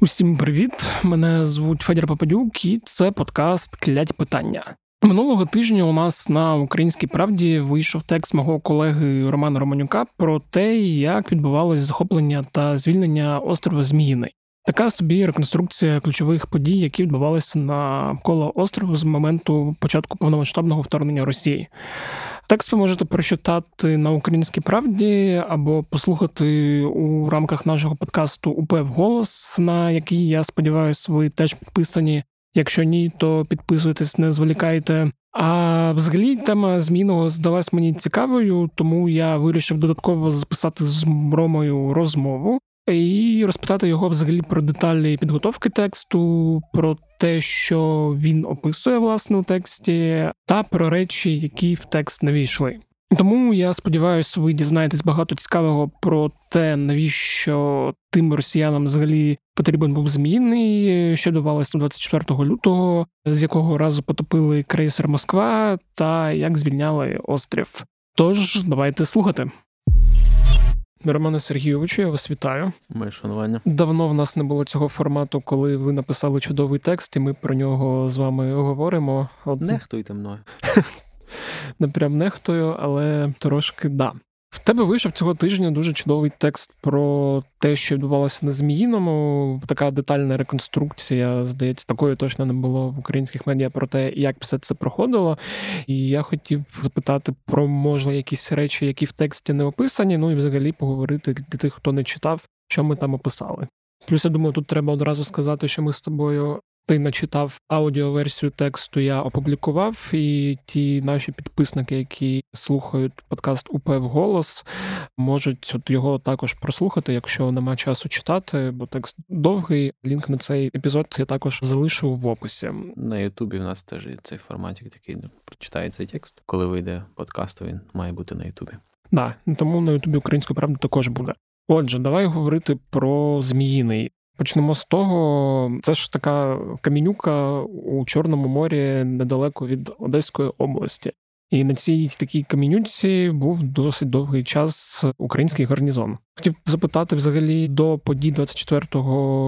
Усім привіт! Мене звуть Федір Попадюк, і це подкаст Клять питання. Минулого тижня у нас на українській правді вийшов текст мого колеги Романа Романюка про те, як відбувалось захоплення та звільнення острова Зміїний. Така собі реконструкція ключових подій, які відбувалися навколо острову з моменту початку повномасштабного вторгнення Росії. Текст ви можете прочитати на українській правді або послухати у рамках нашого подкасту УП голос, на який я сподіваюся, ви теж підписані. Якщо ні, то підписуйтесь, не зволікайте. А взагалі тема зміну здалась мені цікавою, тому я вирішив додатково записати з Ромою розмову і розпитати його взагалі про деталі підготовки тексту, про те, що він описує власне у тексті, та про речі, які в текст не війшли. Тому я сподіваюся, ви дізнаєтесь багато цікавого про те, навіщо тим росіянам взагалі потрібен був зміни, що давалося 24 лютого, з якого разу потопили крейсер Москва, та як звільняли острів. Тож давайте слухати. Романе Сергійовичу, я вас вітаю. Моє шанування. Давно в нас не було цього формату, коли ви написали чудовий текст, і ми про нього з вами говоримо. От... Нехтуйте мною. Не прям нехтою, але трошки да. В тебе вийшов цього тижня дуже чудовий текст про те, що відбувалося на Зміїному. Така детальна реконструкція, здається, такої точно не було в українських медіа про те, як все це проходило. І я хотів запитати про можливо якісь речі, які в тексті не описані. Ну і взагалі поговорити для тих, хто не читав, що ми там описали. Плюс я думаю, тут треба одразу сказати, що ми з тобою ти начитав аудіоверсію тексту, я опублікував, і ті наші підписники, які слухають подкаст УП в голос, можуть от його також прослухати, якщо нема часу читати, бо текст довгий. Лінк на цей епізод я також залишу в описі. На Ютубі в нас теж цей форматик, такий прочитає цей текст. Коли вийде подкаст, то він має бути на Ютубі. Да, тому на Ютубі української правди також буде. Отже, давай говорити про Зміїний. Почнемо з того, це ж така камінюка у Чорному морі недалеко від Одеської області. І на цій такій камінюці був досить довгий час український гарнізон. Хотів запитати взагалі до подій 24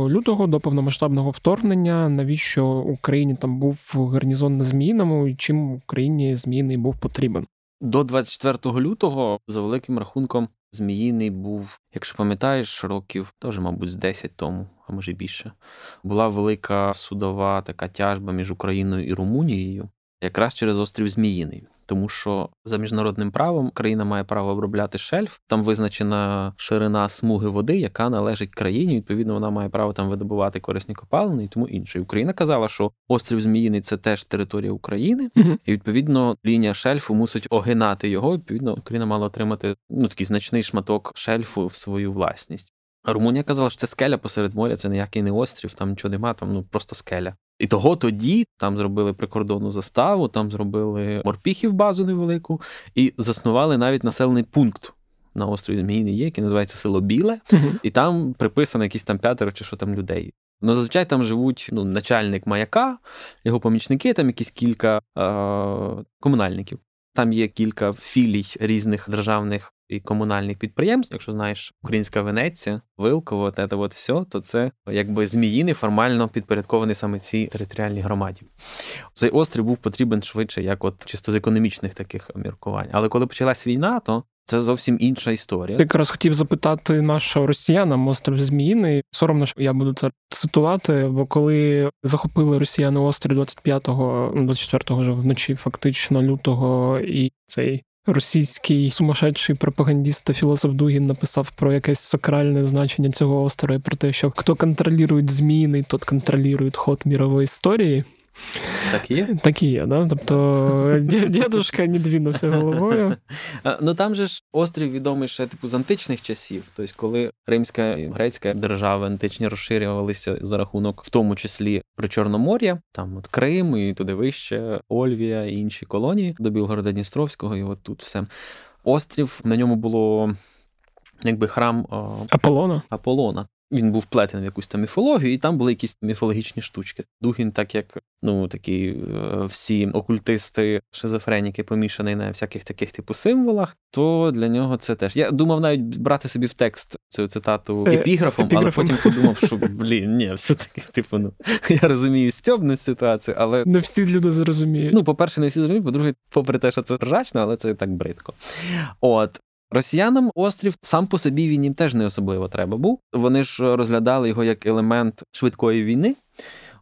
лютого, до повномасштабного вторгнення, навіщо Україні там був гарнізон на Зміїному і чим Україні Зміїний був потрібен? До 24 лютого, за великим рахунком, Зміїний був, якщо пам'ятаєш, років теж, мабуть, з 10 тому, а може більше. Була велика судова така тяжба між Україною і Румунією, якраз через острів Зміїний тому що за міжнародним правом країна має право обробляти шельф. Там визначена ширина смуги води, яка належить країні. Відповідно, вона має право там видобувати корисні копалини і тому інше. Україна казала, що острів Зміїний це теж територія України, uh і відповідно лінія шельфу мусить огинати його. Відповідно, Україна мала отримати ну такий значний шматок шельфу в свою власність. Румунія казала, що це скеля посеред моря, це ніякий не острів, там нічого нема, там ну просто скеля. І того тоді там зробили прикордонну заставу, там зробили морпіхів базу невелику і заснували навіть населений пункт. На острові Зміїний є, який називається село Біле, uh-huh. і там приписано якісь там п'ятеро чи що там людей. Ну, зазвичай там живуть ну, начальник маяка, його помічники, там якісь кілька е- комунальників. Там є кілька філій різних державних і комунальних підприємств. Якщо знаєш українська Венеція, Вилково, от це от все, то це якби зміїни формально підпорядкований саме цій територіальній громаді. Цей острів був потрібен швидше, як от чисто з економічних таких міркувань. Але коли почалась війна, то це зовсім інша історія. Якраз хотів запитати нашого росіянам острів Зміїний. Соромно, що я буду це цитувати. Бо коли захопили росіяни острів 25-го, 24-го вже вночі, фактично лютого, і цей російський сумасшедший пропагандіст та філософ Дугін написав про якесь сакральне значення цього острова, про те, що хто контролює зміни, тот контролює ход мірової історії. Так і є? Так і є, да? Тобто дідушка не двинувся головою. Ну там же ж острів відомий ще типу з античних часів. Тобто, коли римська і грецька держави античні розширювалися за рахунок, в тому числі при Чорномор'я, там от Крим і туди вище, Ольвія і інші колонії до Білгорода Дністровського, і от тут все. Острів на ньому було якби храм Аполлона. Аполлона. Він був вплетений в якусь там міфологію, і там були якісь міфологічні штучки. Дугін, так як ну такі е, всі окультисти, шизофреніки помішаний на всяких таких типу символах, то для нього це теж. Я думав навіть брати собі в текст цю цитату Е, епіграфом, але потім подумав, що блін, ні, все таки, типу, ну я розумію стьобність ситуації, але Не всі люди зрозуміють. Ну, по-перше, не всі зрозуміють, по-друге, попри те, що це ржачно, але це так бридко. От. Росіянам острів сам по собі він їм теж не особливо треба був. Вони ж розглядали його як елемент швидкої війни.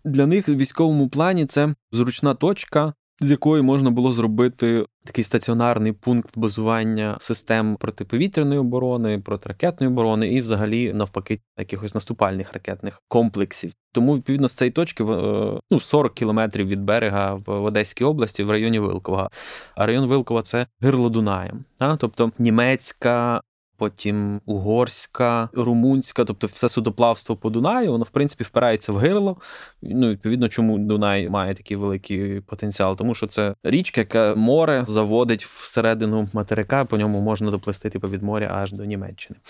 Для них в військовому плані це зручна точка, з якої можна було зробити такий стаціонарний пункт базування систем протиповітряної оборони, протиракетної оборони і, взагалі, навпаки, якихось наступальних ракетних комплексів. Тому, відповідно, з цієї точки в, е, ну, 40 кілометрів від берега в Одеській області, в районі Вилкова. А район Вилкова це гирло Дунаєм. Тобто німецька. Потім угорська, румунська, тобто все судоплавство по Дунаю, воно в принципі впирається в гирло. Ну, відповідно, чому Дунай має такий великий потенціал? Тому що це річка, яка море заводить всередину материка, по ньому можна доплисти типу, від моря аж до Німеччини.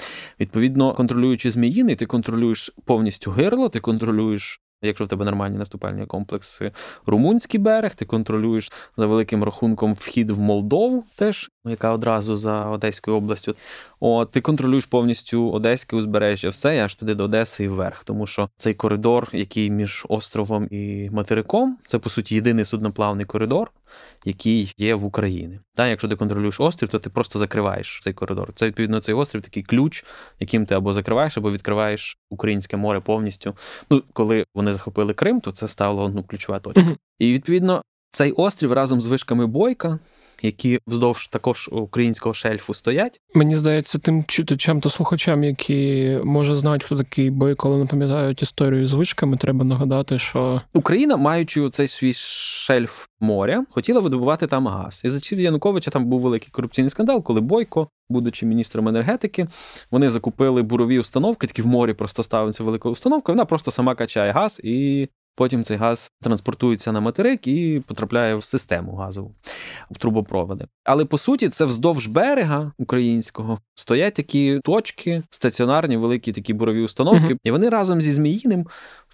Відповідно, контролюючи зміїни, ти контролюєш повністю гирло, ти контролюєш. Якщо в тебе нормальні наступальні комплекси, румунський берег, ти контролюєш за великим рахунком вхід в Молдову, теж яка одразу за Одеською областю. О, ти контролюєш повністю Одеське узбережжя, все аж туди до Одеси і вверх. Тому що цей коридор, який між островом і материком, це по суті єдиний судноплавний коридор, який є в Україні. Та, якщо ти контролюєш острів, то ти просто закриваєш цей коридор. Це відповідно цей острів такий ключ, яким ти або закриваєш, або відкриваєш українське море повністю. Ну, коли вони захопили Крим, то це стало ну, ключова точка. І відповідно цей острів разом з вишками Бойка. Які вздовж також українського шельфу стоять, Мені здається, тим читачам та слухачам, які може знають, хто такий бой, коли не пам'ятають історію з вишками, треба нагадати, що Україна, маючи цей свій шельф моря, хотіла видобувати там газ. І за часів Януковича там був великий корупційний скандал, коли Бойко, будучи міністром енергетики, вони закупили бурові установки, такі в морі просто ставиться велика установка. Вона просто сама качає газ, і потім цей газ транспортується на материк і потрапляє в систему газову, в трубопроводи. Але по суті, це вздовж берега українського стоять такі точки, стаціонарні, великі такі бурові установки, Мгм. і вони разом зі Зміїним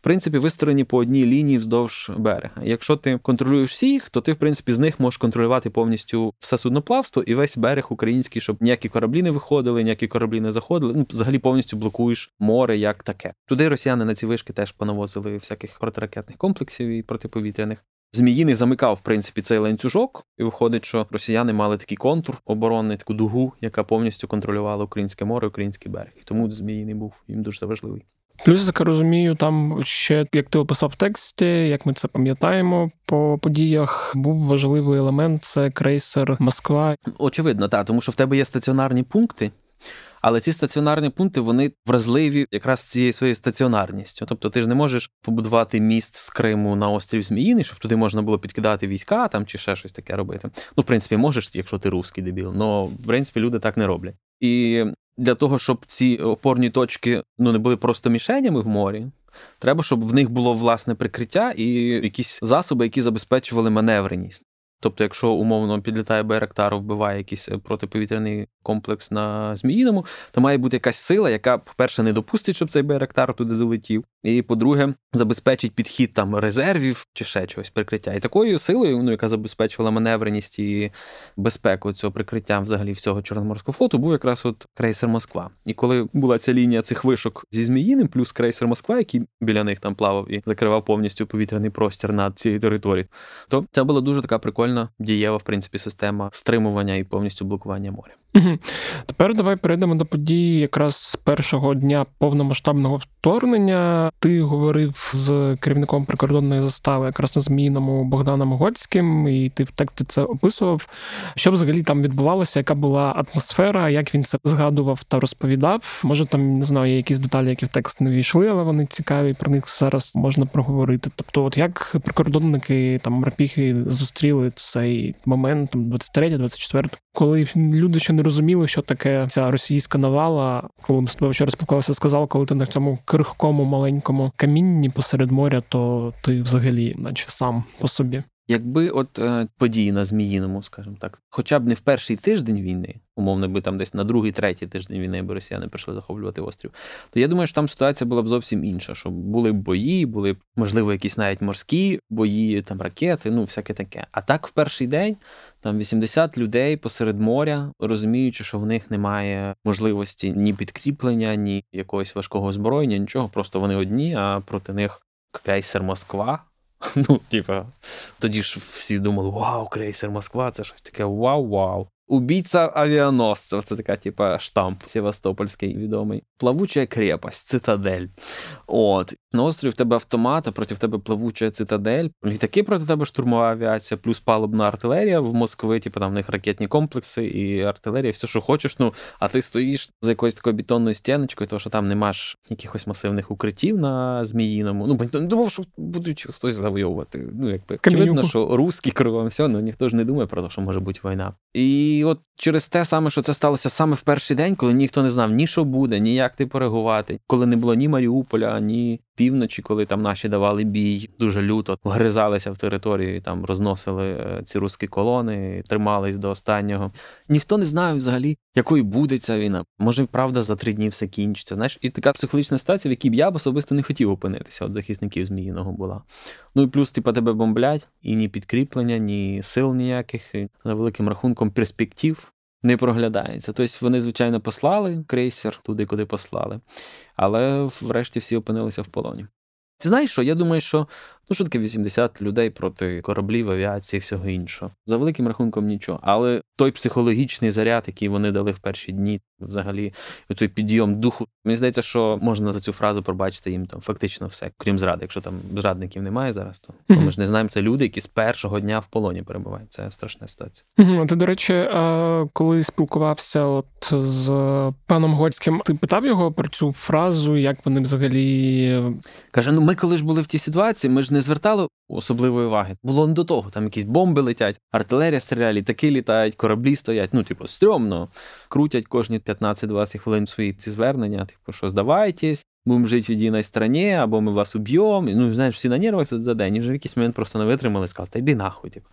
принципі, вистроєні по одній лінії вздовж берега. Якщо ти контролюєш всіх, то ти, в принципі, з них можеш контролювати повністю все судноплавство і весь берег український, щоб ніякі кораблі не виходили, ніякі кораблі не заходили. Ну, взагалі повністю блокуєш море як таке. Туди росіяни на ці вишки теж понавозили всяких протиракетних комплексів і протиповітряних. Зміїний замикав, в принципі, цей ланцюжок, і виходить, що росіяни мали такий контур оборонний, таку дугу, яка повністю контролювала українське море, український берег. І тому зміїний був їм дуже важливий. Плюс я так розумію, там ще як ти описав тексті, як ми це пам'ятаємо по подіях, був важливий елемент це крейсер Москва. Очевидно, так, тому що в тебе є стаціонарні пункти. Але ці стаціонарні пункти вони вразливі якраз цією своєю стаціонарністю. Тобто ти ж не можеш побудувати міст з Криму на острів Зміїний, щоб туди можна було підкидати війська там чи ще щось таке робити. Ну, в принципі, можеш, якщо ти русський дебіл, але в принципі люди так не роблять. І для того, щоб ці опорні точки ну не були просто мішенями в морі. Треба, щоб в них було власне прикриття і якісь засоби, які забезпечували маневреність. Тобто, якщо умовно підлітає Байрактар, вбиває якийсь е, протиповітряний комплекс на Зміїному, то має бути якась сила, яка, по-перше, не допустить, щоб цей Байрактар туди долетів. І по-друге, забезпечить підхід там резервів чи ще чогось прикриття. І такою силою, ну, яка забезпечувала маневреність і безпеку цього прикриття взагалі всього Чорноморського флоту, був якраз от крейсер Москва. І коли була ця лінія цих вишок зі Зміїним, плюс крейсер Москва, який біля них там плавав і закривав повністю повітряний простір над цією територією, то це була дуже така прикольна дієва, в принципі, система стримування і повністю блокування моря. Тепер давай перейдемо до події якраз з першого дня повномасштабного вторгнення. Ти говорив з керівником прикордонної застави, якраз на Зміїному Богданом Готським, і ти в тексті це описував. Що взагалі там відбувалося, яка була атмосфера, як він це згадував та розповідав? Може, там не знаю, є якісь деталі, які в текст не війшли, але вони цікаві. Про них зараз можна проговорити. Тобто, от як прикордонники там морпіхи зустріли цей момент, там 23-24, коли люди ще не розуміли, що таке ця російська навала, коли ми з тобою вчора спілкувалися, сказав, коли ти на цьому крихкому маленькому камінні посеред моря, то ти взагалі, наче сам по собі. Якби от е, події на Зміїному, скажімо так, хоча б не в перший тиждень війни, умовно би там десь на другий, третій тиждень війни, якби росіяни прийшли захоплювати острів, то я думаю, що там ситуація була б зовсім інша. Що були б бої, були б, можливо, якісь навіть морські бої, там ракети, ну всяке таке. А так в перший день там 80 людей посеред моря, розуміючи, що в них немає можливості ні підкріплення, ні якогось важкого озброєння, нічого. Просто вони одні, а проти них крейсер Москва. Ну, типа, тоді ж всі думали: Вау, крейсер Москва, це щось таке вау-вау. Убійця авіаносців, це така, типа, штамп Севастопольський відомий. Плавуча крепость, цитадель. От, на острові в тебе автомат, а проти тебе плавуча цитадель. Літаки проти тебе штурмова авіація, плюс палубна артилерія в Москві, типу там в них ракетні комплекси і артилерія, все, що хочеш. Ну, а ти стоїш за якоюсь такою бетонною стіночкою, тому що там нема ж якихось масивних укриттів на Зміїному. Ну, не думав, що будуть хтось завойовувати. Ну, якби очевидно, що русські кругом все, ну ніхто ж не думає про те, що може бути війна. І от через те саме, що це сталося саме в перший день, коли ніхто не знав ні що буде, ні як ти перегувати, коли не було ні Маріуполя, ні півночі, коли там наші давали бій, дуже люто вгризалися в територію, там розносили е, ці руські колони, тримались до останнього. Ніхто не знає взагалі, якою буде ця війна. Може, правда, за три дні все кінчиться. Знаєш, і така психологічна ситуація, в якій б я б особисто не хотів опинитися. От захисників Зміїного була. Ну і плюс, типа, тебе бомблять, і ні підкріплення, ні сил ніяких, за великим рахунком перспектив не проглядається. Тобто вони, звичайно, послали крейсер туди, куди послали, але врешті всі опинилися в полоні. Ти знаєш що? Я думаю, що ну що таке 80 людей проти кораблів, авіації, всього іншого. За великим рахунком нічого. Але той психологічний заряд, який вони дали в перші дні, взагалі, той підйом духу. Мені здається, що можна за цю фразу пробачити їм там фактично все, крім зради. Якщо там зрадників немає зараз, то mm-hmm. ми ж не знаємо. Це люди, які з першого дня в полоні перебувають. Це страшна ситуація. Mm-hmm. Ти, до речі, коли спілкувався от з паном Гольським, ти питав його про цю фразу, як вони взагалі каже: ну ми коли ж були в тій ситуації, ми ж не звертали особливої уваги. Було не до того. Там якісь бомби летять, артилерія стріляє, літаки літають, кораблі стоять. Ну, типу, стрьомно. Крутять кожні 15-20 хвилин свої ці звернення. Типу, що здавайтесь, будемо жити в єдиній страні, або ми вас уб'ємо. Ну, знаєш, всі на нервах за день. І вже в якийсь момент просто не витримали, сказали, та йди нахуй. Типу.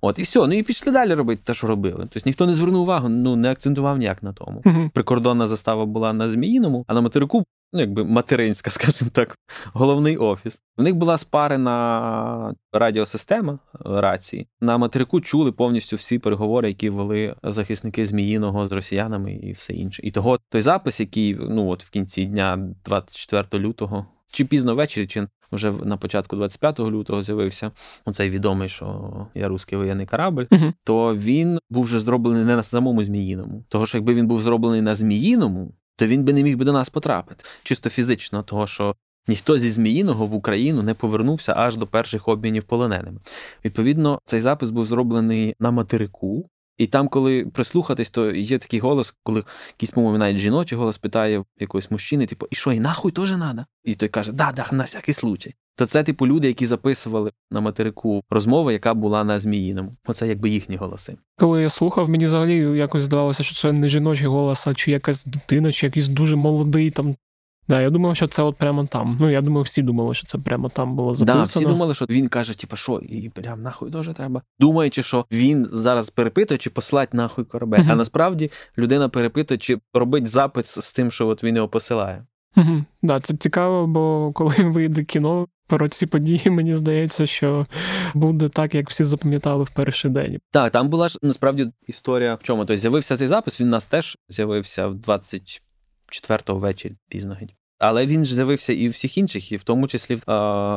От, і все. Ну і пішли далі робити те, що робили. Тобто ніхто не звернув увагу, ну не акцентував ніяк на тому. Прикордонна застава була на Зміїному, а на материку ну якби материнська, скажімо так, головний офіс. В них була спарена радіосистема е, рації. На материку чули повністю всі переговори, які вели захисники Зміїного з росіянами і все інше. І того той запис, який ну от в кінці дня, 24 лютого, чи пізно ввечері, чи вже на початку 25 лютого з'явився оцей відомий, що я русський воєнний корабль, uh то він був вже зроблений не на самому Зміїному. Того що якби він був зроблений на Зміїному, то він би не міг би до нас потрапити чисто фізично, того що ніхто зі Зміїного в Україну не повернувся аж до перших обмінів полоненими. Відповідно, цей запис був зроблений на материку. І там, коли прислухатись, то є такий голос, коли якийсь, по-моєму, навіть жіночий голос питає якогось мужчини, типу, і що, і нахуй теж треба? І той каже, да, да, на всякий случай. То це, типу, люди, які записували на материку розмову, яка була на Зміїному. Оце якби їхні голоси. Коли я слухав, мені взагалі якось здавалося, що це не жіночий голос, а чи якась дитина, чи якийсь дуже молодий там. Да, я думав, що це от прямо там. Ну, я думаю, всі думали, що це прямо там було записано. Да, всі думали, що він каже, типу, що, і прям нахуй теж треба. Думаючи, що він зараз перепитує, чи послать нахуй корабель. Uh-huh. А насправді людина перепитує, чи робить запис з тим, що от він його посилає. Угу. Да, це цікаво, бо коли вийде кіно про ці події, мені здається, що буде так, як всі запам'ятали в перший день. Так, там була ж насправді історія в чому. Тобто з'явився цей запис, він у нас теж з'явився в 24-го вечір пізно геть. Але він ж з'явився і у всіх інших, і в тому числі а,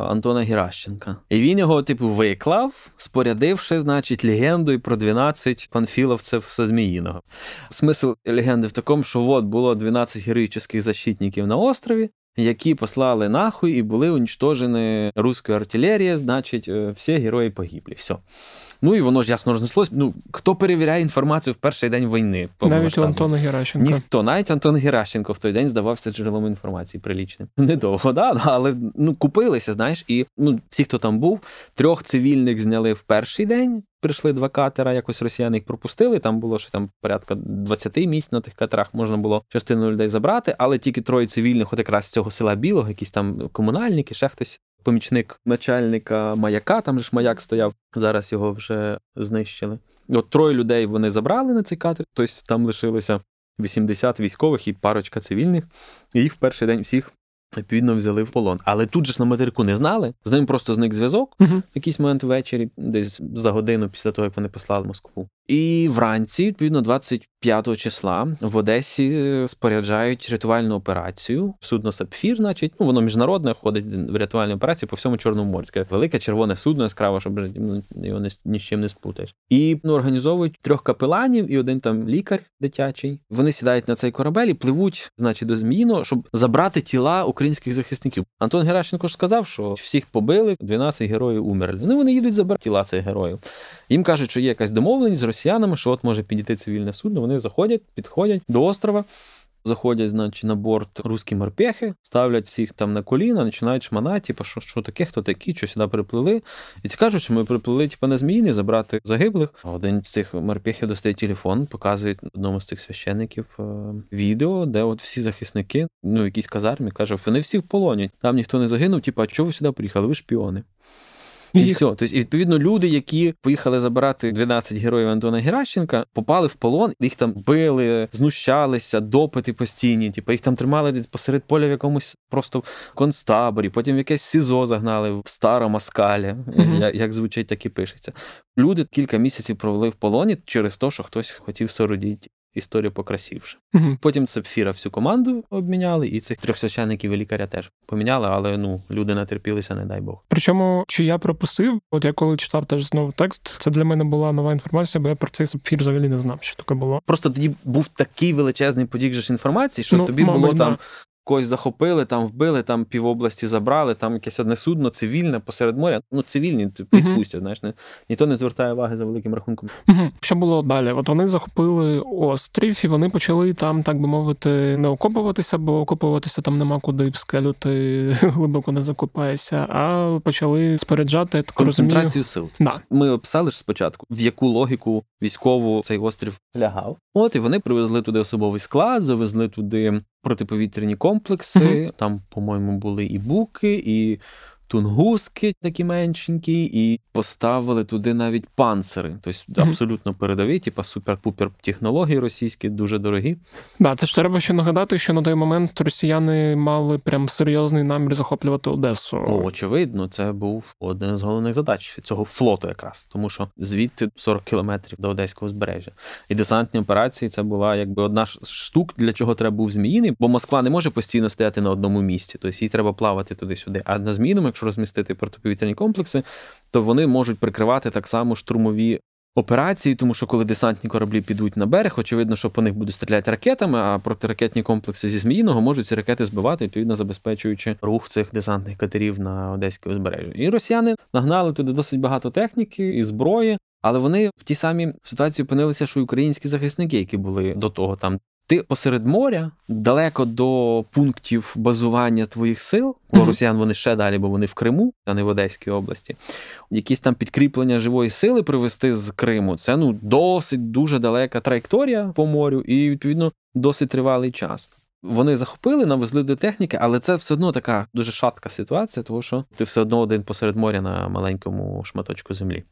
Антона Геращенка. І він його, типу, виклав, спорядивши, значить, легендою про 12 панфіловців со Зміїного. Смисл легенди в такому, що от було 12 героїчних защитників на острові, які послали нахуй і були уничтожені руською артилерією, значить, е, всі герої погиблі. Все. Ну і воно ж ясно рознеслось. Ну хто перевіряє інформацію в перший день війни? Навіть Антон Геращенко. Ніхто, навіть Антон Геращенко в той день здавався джерелом інформації прилічним. Недовго, да, але ну купилися, знаєш, і ну всі, хто там був, трьох цивільних зняли в перший день. Прийшли два катера, якось росіяни їх пропустили. Там було що там порядка 20 місць на тих катерах можна було частину людей забрати, але тільки троє цивільних, от якраз з цього села Білого, якісь там комунальники, ще хтось помічник начальника маяка. Там же ж маяк стояв. Зараз його вже знищили. От троє людей вони забрали на цей катер, тобто там лишилося 80 військових і парочка цивільних. І їх в перший день всіх відповідно взяли в полон. Але тут же ж на материку не знали. З ним просто зник зв'язок Угу. в якийсь момент ввечері, десь за годину після того, як вони послали Москву. І вранці, відповідно, 25 числа в Одесі е, споряджають рятувальну операцію. Судно Сапфір, значить, ну воно міжнародне, ходить в рятувальну операцію по всьому Чорному морю. Таке велике червоне судно яскраво, щоб ну, його ні, ні з чим не спутаєш. І ну, організовують трьох капеланів і один там лікар дитячий. Вони сідають на цей корабель і пливуть, значить, до Зміїного, щоб забрати тіла українських захисників. Антон Геращенко ж сказав, що всіх побили, 12 героїв умерли. Ну вони їдуть забирати тіла цих героїв. Їм кажуть, що є якась домовленість з росіянами, що от може підійти цивільне судно. Вони заходять, підходять до острова. Заходять, значить, на борт русські морпехи, ставлять всіх там на коліна, починають шманати, типу, що, що таке, хто такі, що сюди приплили. І ці кажуть, що ми приплили типу, на зміїни забрати загиблих. Один з цих морпехів достає телефон, показує одному з цих священників е, відео, де от всі захисники, ну, якісь казармі, каже, вони всі в полоні. Там ніхто не загинув, типу, а чого ви сюди приїхали? Ви шпіони. І, їх- все. Тобто, і відповідно, люди, які поїхали забирати 12 героїв Антона Геращенка, попали в полон, їх там били, знущалися, допити постійні. Типу, їх там тримали десь посеред поля в якомусь просто концтаборі, потім в якесь СІЗО загнали в старому скалі. Мгм. Як, як звучить, так і пишеться. Люди кілька місяців провели в полоні через те, що хтось хотів сородіти. Історію покрасивши. Мгм. Потім Сапфіра всю команду обміняли, і цих трьох священників і лікаря теж поміняли, але ну люди натерпілися, не дай Бог. Причому, чи я пропустив, от я коли читав теж знову текст, це для мене була нова інформація, бо я про цей сапфір взагалі не знав, що таке було. Просто тоді був такий величезний потік же інформації, що Ну, тобі мабуть, було там когось захопили, там вбили, там півобласті забрали, там якесь одне судно цивільне посеред моря. Ну, цивільні типу, Мгм. відпустять, знаєш, не, ніхто не звертає уваги за великим рахунком. Угу. Що було далі? От вони захопили острів, і вони почали там, так би мовити, не окопуватися, бо окопуватися там нема куди в скелю ти глибоко не закопаєшся, а почали споряджати я так розумію. Концентрацію сил. Да. Ми описали ж спочатку, в яку логіку військову цей острів лягав. От і вони привезли туди особовий склад, завезли туди протиповітряні комплекси. Там, по-моєму, були і буки, і тунгуски такі меншенькі, і поставили туди навіть панцири. Тобто абсолютно передові, типа супер-пупер технології російські, дуже дорогі. Да, це ж треба ще нагадати, що на той момент росіяни мали прям серйозний намір захоплювати Одесу. Ну, очевидно, це був один з головних задач цього флоту, якраз тому, що звідти 40 кілометрів до Одеського узбережжя. І десантні операції це була якби одна з штук, для чого треба був зміїний, бо Москва не може постійно стояти на одному місці, тобто їй треба плавати туди-сюди. А на зміїному, якщо розмістити протиповітряні комплекси, то вони можуть прикривати так само штурмові. Операції, тому що коли десантні кораблі підуть на берег, очевидно, що по них будуть стріляти ракетами, а протиракетні комплекси зі Зміїного можуть ці ракети збивати, відповідно забезпечуючи рух цих десантних катерів на Одеське узбережжя. І росіяни нагнали туди досить багато техніки і зброї, але вони в тій самій ситуації опинилися, що й українські захисники, які були до того там. Ти посеред моря, далеко до пунктів базування твоїх сил, у Мгм. росіян вони ще далі, бо вони в Криму, а не в Одеській області. Якісь там підкріплення живої сили привезти з Криму. Це ну досить дуже далека траєкторія по морю, і відповідно досить тривалий час. Вони захопили, навезли до техніки, але це все одно така дуже шатка ситуація, тому що ти все одно один посеред моря на маленькому шматочку землі.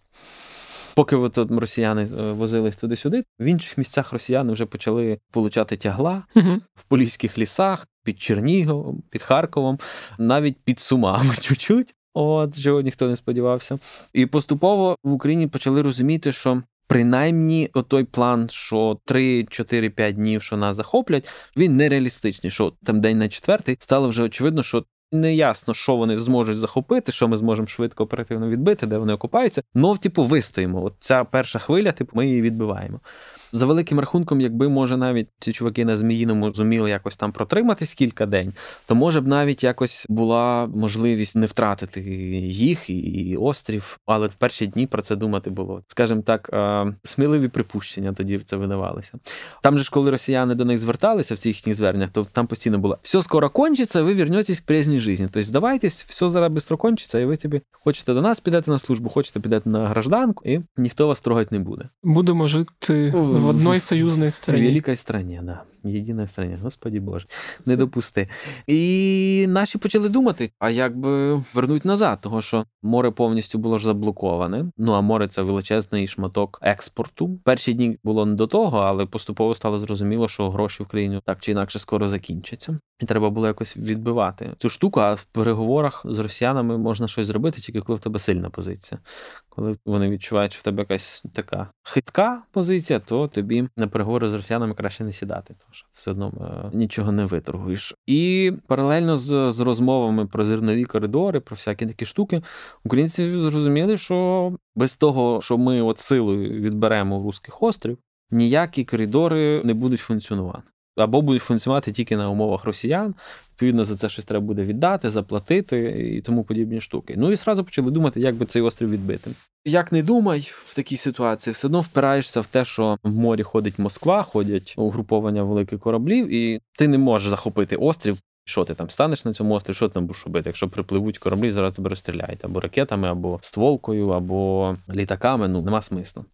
Поки от, от росіяни е, возились туди-сюди, в інших місцях росіяни вже почали получати тягла Угу. в поліських лісах, під Черніговом, під Харковом, навіть під Сумами чуть-чуть. От чого ніхто не сподівався. І поступово в Україні почали розуміти, що принаймні той план, що 3-4-5 днів, що нас захоплять, він нереалістичний. Що там день на четвертий стало вже очевидно, що. Не ясно, що вони зможуть захопити, що ми зможемо швидко оперативно відбити, де вони окупаються. Ну, типу, вистоїмо. От ця перша хвиля, типу, ми її відбиваємо. За великим рахунком, якби може навіть ці чуваки на зміїному зуміли якось там протриматись кілька день, то може б навіть якось була можливість не втратити їх і острів. Але в перші дні про це думати було. Скажімо так, е, сміливі припущення тоді це видавалися. Там же ж, коли росіяни до них зверталися в цих їхніх зверненнях, то там постійно було все скоро кончиться, ви вернетесь к прежній житті. Тобто здавайтесь, все зараз швидко кончиться, і ви тобі хочете до нас підете на службу, хочете підете на гражданку, і ніхто вас трогати не буде. Будемо жити в в одній союзній страні. Великій страні, да. Єдиній страні, господі Боже, не допусти. І наші почали думати, а як би вернуть назад, того що море повністю було ж заблоковане. Ну а море це величезний шматок експорту. Перші дні було не до того, але поступово стало зрозуміло, що гроші в країні так чи інакше скоро закінчаться, і треба було якось відбивати цю штуку. А в переговорах з росіянами можна щось зробити, тільки коли в тебе сильна позиція. Коли вони відчувають, що в тебе якась така хитка позиція, то тобі на переговори з росіянами краще не сідати, тому що все одно е, нічого не виторгуєш. І паралельно з, з розмовами про зернові коридори, про всякі такі штуки, українці зрозуміли, що без того, що ми от силою відберемо русських острів, ніякі коридори не будуть функціонувати. Або будуть функціонувати тільки на умовах росіян, відповідно за це щось треба буде віддати, заплатити і тому подібні штуки. Ну і зразу почали думати, як би цей острів відбити. Як не думай в такій ситуації, все одно впираєшся в те, що в морі ходить Москва, ходять угруповання великих кораблів, і ти не можеш захопити острів. Що ти там станеш на цьому острові, що ти там будеш робити? Якщо припливуть кораблі, зараз тебе розстріляють або ракетами, або стволкою, або літаками, ну нема смислу.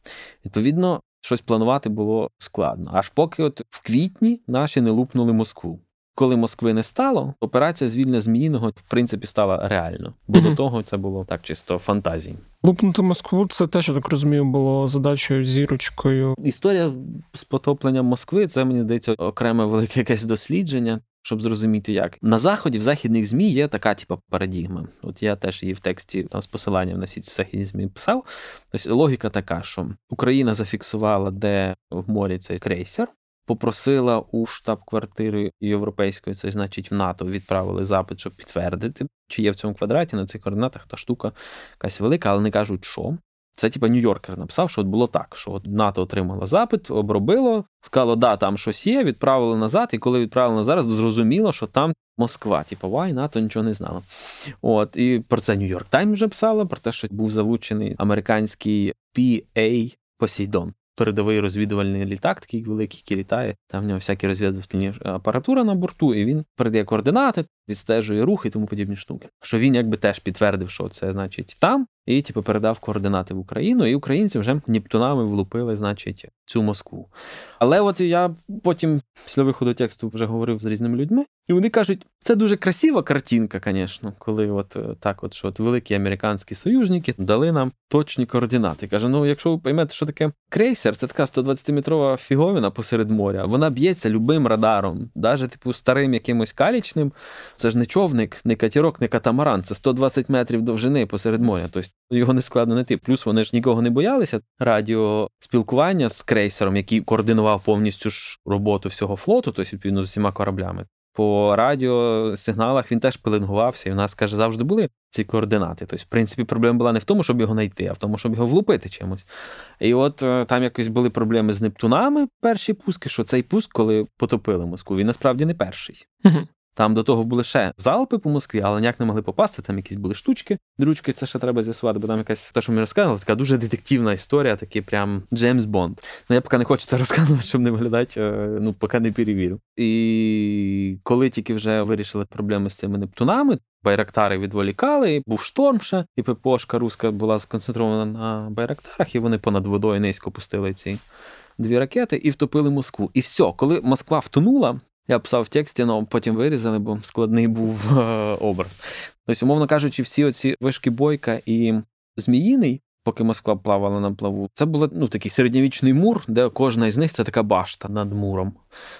Відповідно, щось планувати було складно. Аж поки от в квітні наші не лупнули Москву. Коли Москви не стало, операція звільнення Зміїного в принципі стала реально, бо mm-hmm. до того це було так чисто фантазії. Лупнути Москву це теж я так розумію, було задачею зірочкою. Історія з потопленням Москви це мені здається окреме велике якесь дослідження. Щоб зрозуміти, як на заході в західних змі є така, типу, парадігма. От я теж її в тексті там з посиланням на всі ці західні змі писав. Тобто логіка така, що Україна зафіксувала, де в морі цей крейсер, попросила у штаб-квартири європейської, це значить в НАТО, відправили запит, щоб підтвердити, чи є в цьому квадраті на цих координатах та штука якась велика, але не кажуть, що. Це типа Нью-Йоркер написав, що от було так, що от НАТО отримало запит, обробило, сказало, да, там щось є, відправили назад, і коли відправили назад, зрозуміло, що там Москва, типу, вай, НАТО нічого не знало. От, І про це Нью-Йорк Тайм вже писала, про те, що був залучений американський PA Посейдон передовий розвідувальний літак, такий великий, який літає. Там в нього всякі розвідувальні апаратура на борту, і він передає координати, відстежує рух і тому подібні штуки. Що він якби теж підтвердив, що це значить там, і типу передав координати в Україну, і українці вже Нептунами влупили, значить, цю Москву. Але от я потім після виходу тексту вже говорив з різними людьми, і вони кажуть, це дуже красива картинка, звісно, коли от е, так, от що от великі американські союзники дали нам точні координати. Каже: ну, якщо ви поймете, що таке крейсер, це така 120-метрова фіговина посеред моря, вона б'ється любим радаром, навіть типу старим якимось калічним. Це ж не човник, не катірок, не катамаран, це 120 метрів довжини посеред моря. Тобто його не складно знайти. Плюс вони ж нікого не боялися. Радіоспілкування з крейсером, який координував повністю ж роботу всього флоту, тобто відповідно з усіма кораблями. По радіосигналах він теж пеленгувався, і в нас каже, завжди були ці координати. Тобто, в принципі, проблема була не в тому, щоб його знайти, а в тому, щоб його влупити чимось. І от е, там якось були проблеми з Нептунами, перші пуски, що цей пуск, коли потопили Москву, він насправді не перший. Там до того були ще залпи по Москві, але ніяк не могли попасти. Там якісь були штучки. Дручки, це ще треба з'ясувати, бо там якась те, що ми розказували, така дуже детективна історія, такий прям Джеймс Бонд. Ну я поки не хочу це розказувати, щоб не виглядати, е, ну поки не перевірю. І коли тільки вже вирішили проблеми з цими Нептунами, Байрактари відволікали, був шторм ще, і ППОшка руська була сконцентрована на Байрактарах, і вони понад водою низько пустили ці дві ракети і втопили Москву. І все, коли Москва втонула, я писав в тексті, але потім вирізали, бо складний був е, образ. Тобто, умовно кажучи, всі оці вишки Бойка і Зміїний, поки Москва плавала на плаву, це був ну, такий середньовічний мур, де кожна із них це така башта над муром.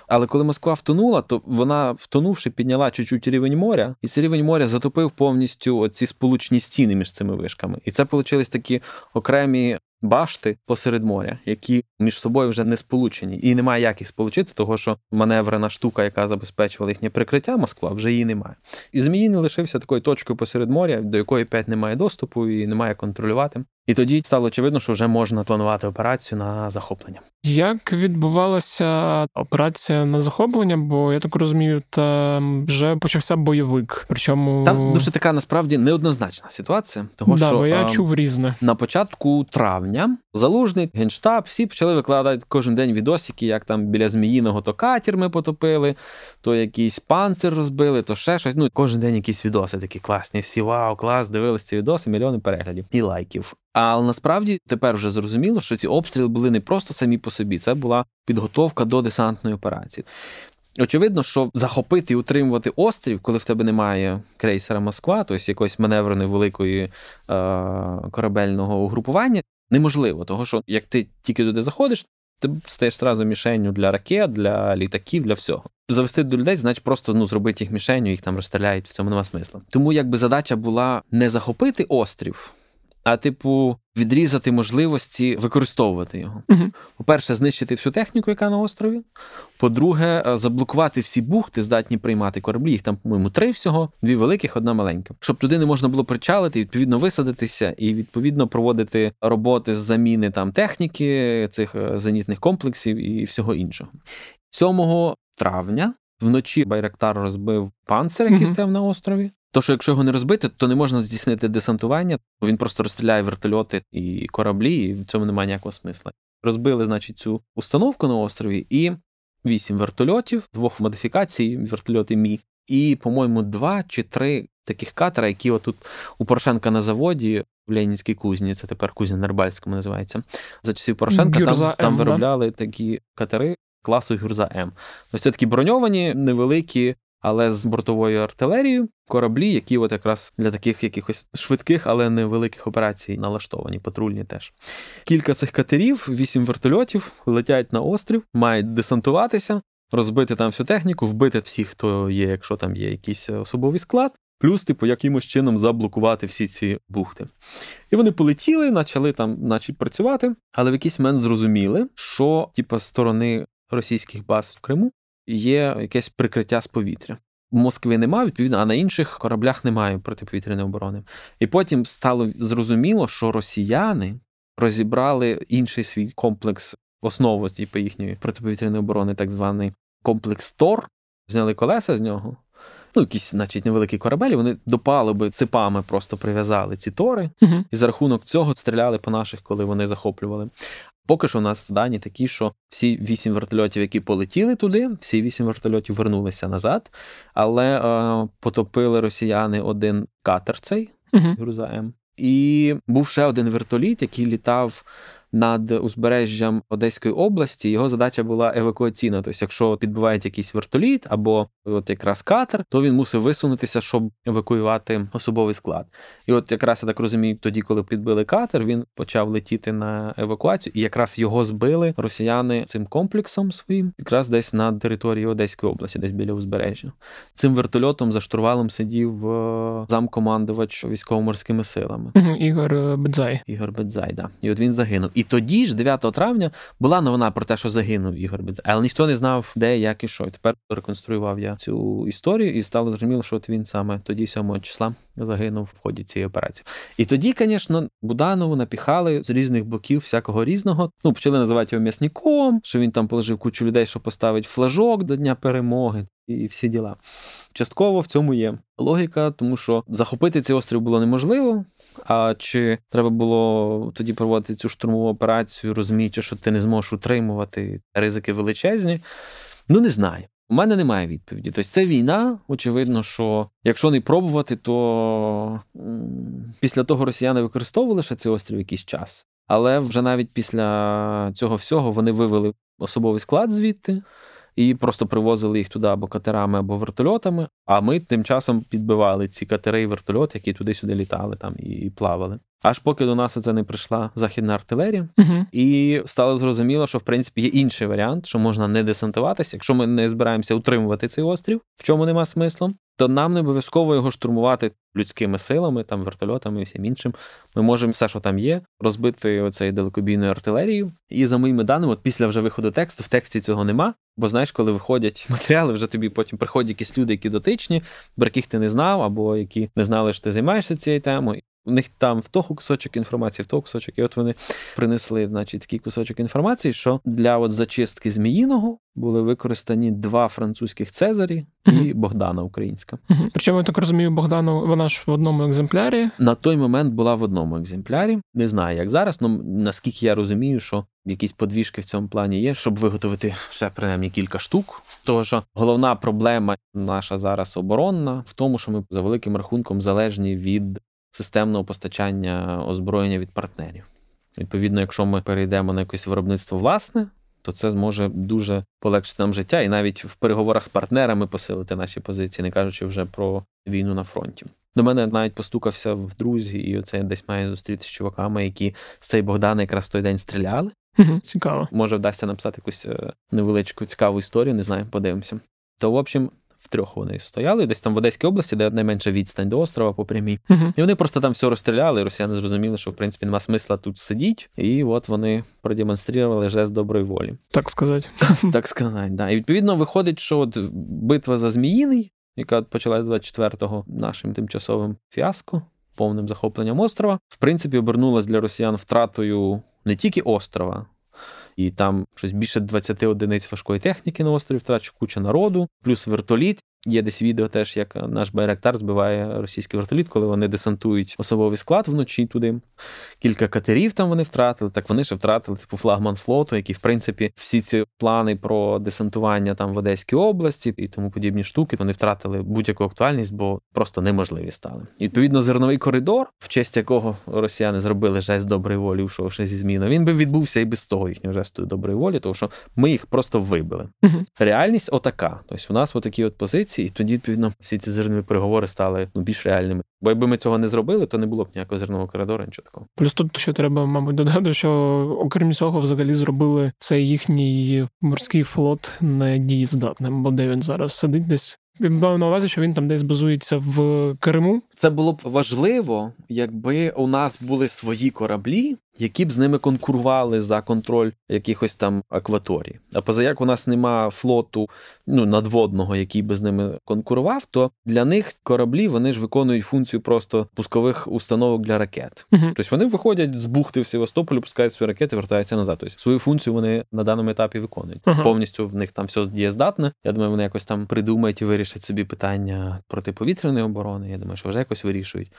Але коли Москва втонула, то вона, втонувши, підняла чуть-чуть рівень моря, і цей рівень моря затопив повністю ці сполучні стіни між цими вишками. І це вийшли такі окремі башти посеред моря, які між собою вже не сполучені, і немає як їх сполучити, того що маневрена штука, яка забезпечувала їхнє прикриття Москва, вже її немає. І Зміїний лишився такою точкою посеред моря, до якої п'ять немає доступу і немає контролювати. І тоді стало очевидно, що вже можна планувати операцію на захоплення. Як відбувалася операція на захоплення? Бо я так розумію, там вже почався бойовик. Причому там дуже така насправді неоднозначна ситуація. Того да, що бо я а, чув різне на початку травня. Залужний генштаб, всі почали викладати кожен день відосики, як там біля Зміїного то катір ми потопили, то якийсь панцир розбили, то ще щось. Ну кожен день якісь відоси такі класні. Всі вау, клас, дивилися ці відоси, мільйони переглядів і лайків. Але насправді тепер вже зрозуміло, що ці обстріли були не просто самі по собі, це була підготовка до десантної операції. Очевидно, що захопити і утримувати острів, коли в тебе немає крейсера Москва, тобто якоїсь маневреної великої е, корабельного угрупування, неможливо, тому що як ти тільки туди заходиш, ти стаєш зразу мішенню для ракет, для літаків, для всього. Завести до людей, значить просто ну зробити їх мішенью, їх там розстріляють, в цьому нема смисла. Тому якби задача була не захопити острів а типу відрізати можливості використовувати його. Угу. По-перше, знищити всю техніку, яка на острові. По-друге, е, заблокувати всі бухти, здатні приймати кораблі. Їх там, по-моєму, три всього, дві великих, одна маленька. Щоб туди не можна було причалити, відповідно висадитися і відповідно проводити роботи з заміни там техніки, цих е, зенітних комплексів і всього іншого. 7 травня вночі Байрактар розбив панцир, який mm-hmm. стояв на острові. То, що якщо його не розбити, то не можна здійснити десантування, він просто розстріляє вертольоти і кораблі, і в цьому немає ніякого смисла. Розбили, значить, цю установку на острові і вісім вертольотів, двох модифікацій, вертольоти Мі, і, по-моєму, два чи три таких катера, які отут у Порошенка на заводі в Ленінській кузні, це тепер кузня Нербальському називається. За часів Порошенка там, там виробляли такі катери класу Гюрза М. Ось це такі броньовані, невеликі але з бортовою артилерією кораблі, які от якраз для таких якихось швидких, але невеликих операцій налаштовані, патрульні теж. Кілька цих катерів, вісім вертольотів летять на острів, мають десантуватися, розбити там всю техніку, вбити всіх, хто є, якщо там є якийсь особовий склад. Плюс, типу, якимось чином заблокувати всі ці бухти. І вони полетіли, почали там, наче працювати, але в якийсь момент зрозуміли, що, типу, сторони російських баз в Криму є якесь прикриття з повітря. В Москві немає, відповідно, а на інших кораблях немає протиповітряної оборони. І потім стало зрозуміло, що росіяни розібрали інший свій комплекс основу типу, їхньої протиповітряної оборони, так званий комплекс Тор, зняли колеса з нього. Ну, якийсь, значить, невеликий корабель, вони до палуби ципами просто прив'язали ці тори, uh-huh. і за рахунок цього стріляли по наших, коли вони захоплювали. Поки що у нас дані такі, що всі вісім вертольотів, які полетіли туди, всі вісім вертольотів вернулися назад, але е, потопили росіяни один катер цей uh-huh. Груза М. І був ще один вертоліт, який літав над узбережжям Одеської області. Його задача була евакуаційна. Тобто, якщо підбивають якийсь вертоліт або от якраз катер, то він мусив висунутися, щоб евакуювати особовий склад. І от якраз я так розумію, тоді, коли підбили катер, він почав летіти на евакуацію, і якраз його збили росіяни цим комплексом своїм, якраз десь на території Одеської області, десь біля узбережжя. Цим вертольотом за штурвалом сидів е, замкомандувач військово-морськими силами. Ігор Бедзай. Ігор Бедзай, да. І от він загинув. І тоді ж, 9 травня, була новина про те, що загинув Ігор Бедзай, але ніхто не знав, де, як і що. І тепер реконструював я цю історію, і стало зрозуміло, що от він саме тоді, 7 числа, загинув в ході цієї операції. І тоді, звісно, Буданову напіхали з різних боків всякого різного. Ну, почали називати його м'ясником, що він там положив кучу людей, щоб поставити флажок до Дня перемоги і всі діла. Частково в цьому є логіка, тому що захопити цей острів було неможливо. А чи треба було тоді проводити цю штурмову операцію, розуміючи, що ти не зможеш утримувати ризики величезні? Ну не знаю. У мене немає відповіді. Тобто це війна. Очевидно, що якщо не пробувати, то після того росіяни використовували ще цей острів якийсь час. Але вже навіть після цього всього вони вивели особовий склад звідти і просто привозили їх туди або катерами, або вертольотами. А ми тим часом підбивали ці катери і вертольоти, які туди-сюди літали там і плавали. Аж поки до нас оце не прийшла західна артилерія, uh і стало зрозуміло, що в принципі є інший варіант, що можна не десантуватися, якщо ми не збираємося утримувати цей острів, в чому нема смислу, то нам не обов'язково його штурмувати людськими силами, там вертольотами і всім іншим. Ми можемо все, що там є, розбити оцей далекобійною артилерією. І за моїми даними, от після вже виходу тексту, в тексті цього нема. Бо знаєш, коли виходять матеріали, вже тобі потім приходять якісь люди, які дотичні, про яких ти не знав, або які не знали, що ти займаєшся цією темою. У них там в того кусочок інформації, в того кусочок, і от вони принесли, значить, такий кусочок інформації, що для от зачистки Зміїного були використані два французьких Цезарі і uh-huh. Богдана Українська. Uh-huh. Причому я так розумію, Богдану вона ж в одному екземплярі. На той момент була в одному екземплярі. Не знаю, як зараз, але наскільки я розумію, що якісь подвіжки в цьому плані є, щоб виготовити ще принаймні кілька штук. Того що головна проблема наша зараз оборонна в тому, що ми за великим рахунком залежні від системного постачання озброєння від партнерів. Відповідно, якщо ми перейдемо на якесь виробництво власне, то це зможе дуже полегшити нам життя і навіть в переговорах з партнерами посилити наші позиції, не кажучи вже про війну на фронті. До мене навіть постукався в друзі, і оце я десь має зустрітися з чуваками, які з цей Богдана якраз той день стріляли. Угу, Цікаво. Може, вдасться написати якусь е, невеличку цікаву історію, не знаю, подивимося. То, в общем, в трьох вони стояли, десь там в Одеській області, де найменша відстань до острова по прямій. Угу. І вони просто там все розстріляли, і росіяни зрозуміли, що в принципі нема смисла тут сидіти. І от вони продемонстрували жест доброї волі. Так сказати. Так сказати, да. І відповідно виходить, що от битва за Зміїний, яка почалась 24-го нашим тимчасовим фіаско, повним захопленням острова, в принципі, обернулась для росіян втратою не тільки острова. І там щось більше 20 одиниць важкої техніки на острові втрачу куча народу, плюс вертоліт. Є десь відео теж, як наш Байрактар збиває російський вертоліт, коли вони десантують особовий склад вночі туди. Кілька катерів там вони втратили. Так вони ще втратили типу флагман флоту, який, в принципі, всі ці плани про десантування там в Одеській області і тому подібні штуки, вони втратили будь-яку актуальність, бо просто неможливі стали. І, відповідно, зерновий коридор, в честь якого росіяни зробили жест доброї волі, ушовши зі зміну, він би відбувся і без того їхнього жесту доброї волі, тому що ми їх просто вибили. Реальність отака. Тобто, у нас отакі от позиції. І тоді, відповідно, всі ці зернові переговори стали ну, більш реальними. Бо якби ми цього не зробили, то не було б ніякого зернового коридору, нічого такого. Плюс тут ще треба, мабуть, додати, що окрім цього, взагалі зробили цей їхній морський флот недієздатним, бо де він зараз сидить десь. Маю на увазі, що він там десь базується в Криму. Це було б важливо, якби у нас були свої кораблі, які б з ними конкурували за контроль якихось там акваторій. А позаяк у нас нема флоту ну, надводного, який би з ними конкурував, то для них кораблі вони ж виконують функцію просто пускових установок для ракет. Угу. Тобто вони виходять з бухти в Севастополі, пускають свої ракети, вертаються назад. Тобто свою функцію вони на даному етапі виконують. Ага. Повністю в них там все дієздатне. Я думаю, вони якось там придумають і вирішать собі питання протиповітряної оборони. Я думаю, що вже якось вирішують.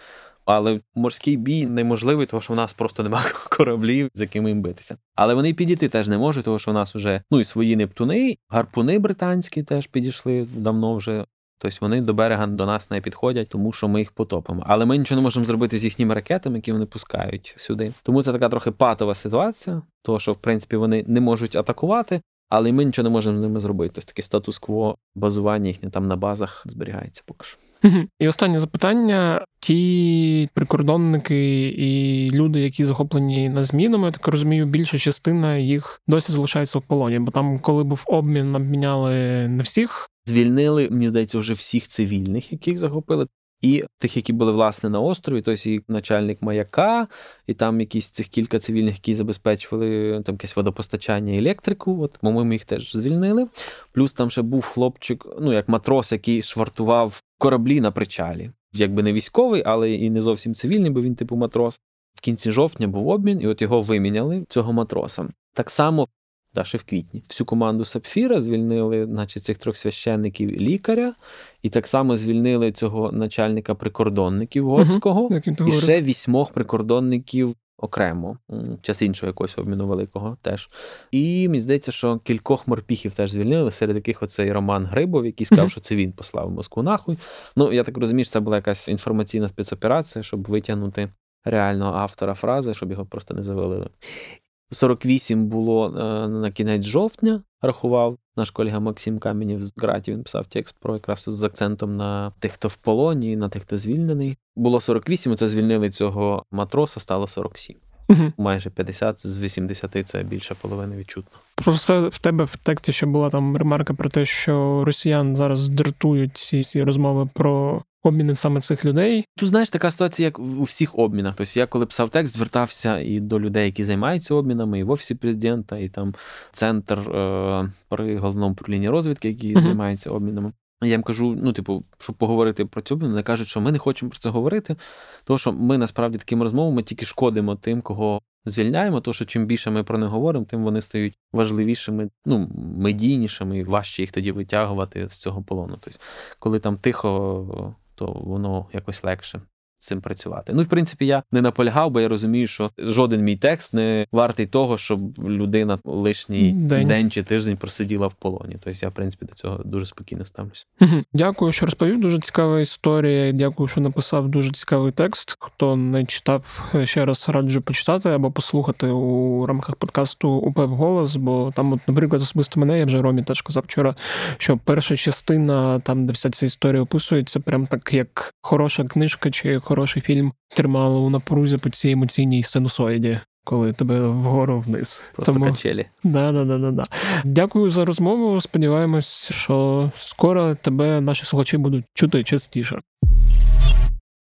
Але морський бій неможливий, тому що в нас просто немає кораблів, з якими їм битися. Але вони підійти теж не можуть, тому що у нас вже ну і свої нептуни, гарпуни британські теж підійшли давно вже. Тобто вони до берега до нас не підходять, тому що ми їх потопимо. Але ми нічого не можемо зробити з їхніми ракетами, які вони пускають сюди. Тому це така трохи патова ситуація, тому що в принципі вони не можуть атакувати, але ми нічого не можемо з ними зробити. Тобто таке статус-кво базування їхнє там на базах зберігається поки що. Угу. І останнє запитання: ті прикордонники і люди, які захоплені на змінами, я так розумію, більша частина їх досі залишається в полоні, бо там, коли був обмін, обміняли не всіх. Звільнили, мені здається, вже всіх цивільних, яких захопили. І тих, які були власне на острові, тобто і начальник маяка, і там якісь цих кілька цивільних, які забезпечували там якесь водопостачання і електрику. От, по-моєму, їх теж звільнили. Плюс там ще був хлопчик, ну як матрос, який швартував кораблі на причалі. Якби не військовий, але і не зовсім цивільний, бо він типу матрос. В кінці жовтня був обмін, і от його виміняли цього матроса. Так само. Да, ще в квітні. Всю команду Сапфіра звільнили, значить, цих трьох священників лікаря, і так само звільнили цього начальника прикордонників Готського, Угу, і ще вісьмох прикордонників окремо, в час іншого якогось обміну великого теж. І мені здається, що кількох морпіхів теж звільнили, серед яких оцей Роман Грибов, який сказав, що це він послав Москву нахуй. Ну, я так розумію, що це була якась інформаційна спецоперація, щоб витягнути реального автора фрази, щоб його просто не завалили. 48 було е, на кінець жовтня, рахував наш колега Максим Каменів з Гратів. Він писав текст про якраз з акцентом на тих, хто в полоні, на тих, хто звільнений. Було 48, це звільнили цього матроса, стало 47. Угу. Майже 50 з 80 це більше половини відчутно. Просто в тебе в тексті ще була там ремарка про те, що росіян зараз дратують ці всі розмови про обміни саме цих людей. Тут знаєш, така ситуація, як у всіх обмінах. Тобто я, коли писав текст, звертався і до людей, які займаються обмінами, і в офісі президента, і там центр е, при головному управлінні розвідки, які Мгм. займаються обмінами. Я їм кажу, ну, типу, щоб поговорити про цю обмін, вони кажуть, що ми не хочемо про це говорити, тому що ми насправді такими розмовами тільки шкодимо тим, кого звільняємо, тому що чим більше ми про них говоримо, тим вони стають важливішими, ну, медійнішими, і важче їх тоді витягувати з цього полону. Тобто, коли там тихо, то воно якось легше цим працювати. Ну, в принципі, я не наполягав, бо я розумію, що жоден мій текст не вартий того, щоб людина лишній День. день, чи тиждень просиділа в полоні. Тобто я, в принципі, до цього дуже спокійно ставлюся. Дякую, що розповів. Дуже цікава історія. Дякую, що написав дуже цікавий текст. Хто не читав, ще раз раджу почитати або послухати у рамках подкасту УП голос. Бо там, от, наприклад, особисто мене, я вже Ромі теж казав вчора, що перша частина, там, де вся ця історія описується, прям так як хороша книжка чи хороший фільм тримало у напрузі по цій емоційній синусоїді. Коли тебе вгору вниз. Просто Тому... качелі. Да, да, да, да, да. Дякую за розмову. Сподіваємось, що скоро тебе наші слухачі будуть чути частіше.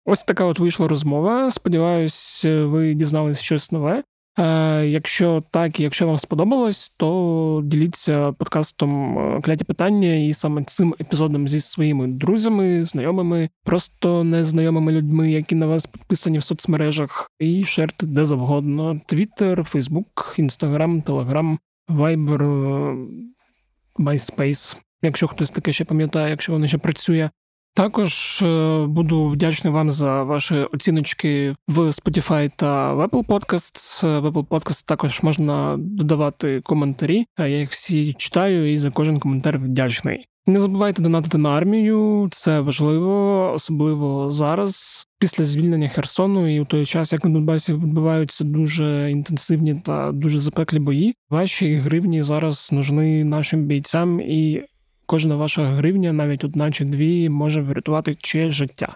Ось така от вийшла розмова. Сподіваюсь, ви дізнались щось нове. Е, Якщо так, якщо вам сподобалось, то діліться подкастом е, кляті питання і саме цим епізодом зі своїми друзями, знайомими, просто незнайомими людьми, які на вас підписані в соцмережах, і шерте де завгодно: Твіттер, Фейсбук, Інстаграм, Телеграм, Вайбер, MySpace. Якщо хтось таке ще пам'ятає, якщо воно ще працює. Також е, буду вдячний вам за ваші оціночки в Spotify та в Apple Podcasts. Е, В Apple Podcasts також можна додавати коментарі. Я їх всі читаю і за кожен коментар вдячний. Не забувайте донатити на армію, це важливо, особливо зараз, після звільнення Херсону, і у той час, як на Донбасі відбуваються дуже інтенсивні та дуже запеклі бої. Ваші гривні зараз нужні нашим бійцям і. Кожна ваша гривня, навіть одна чи дві, може врятувати чиє життя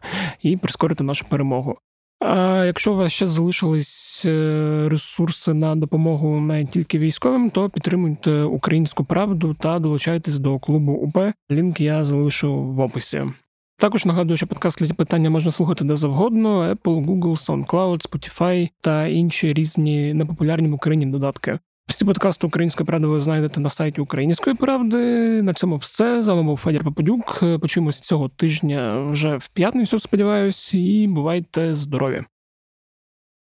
і прискорити нашу перемогу. А якщо у вас ще залишились е, ресурси на допомогу не тільки військовим, то підтримуйте українську правду та долучайтесь до клубу УП. Лінк я залишу в описі. Також нагадую, що подкаст «Кляті питання можна слухати де завгодно: Apple, Google, SoundCloud, Spotify та інші різні непопулярні в Україні додатки. Всі подкасти української правди ви знайдете на сайті Української правди. На цьому все. З вами був Федір Попадюк. Почуємось цього тижня вже в п'ятницю, сподіваюсь, і бувайте здорові!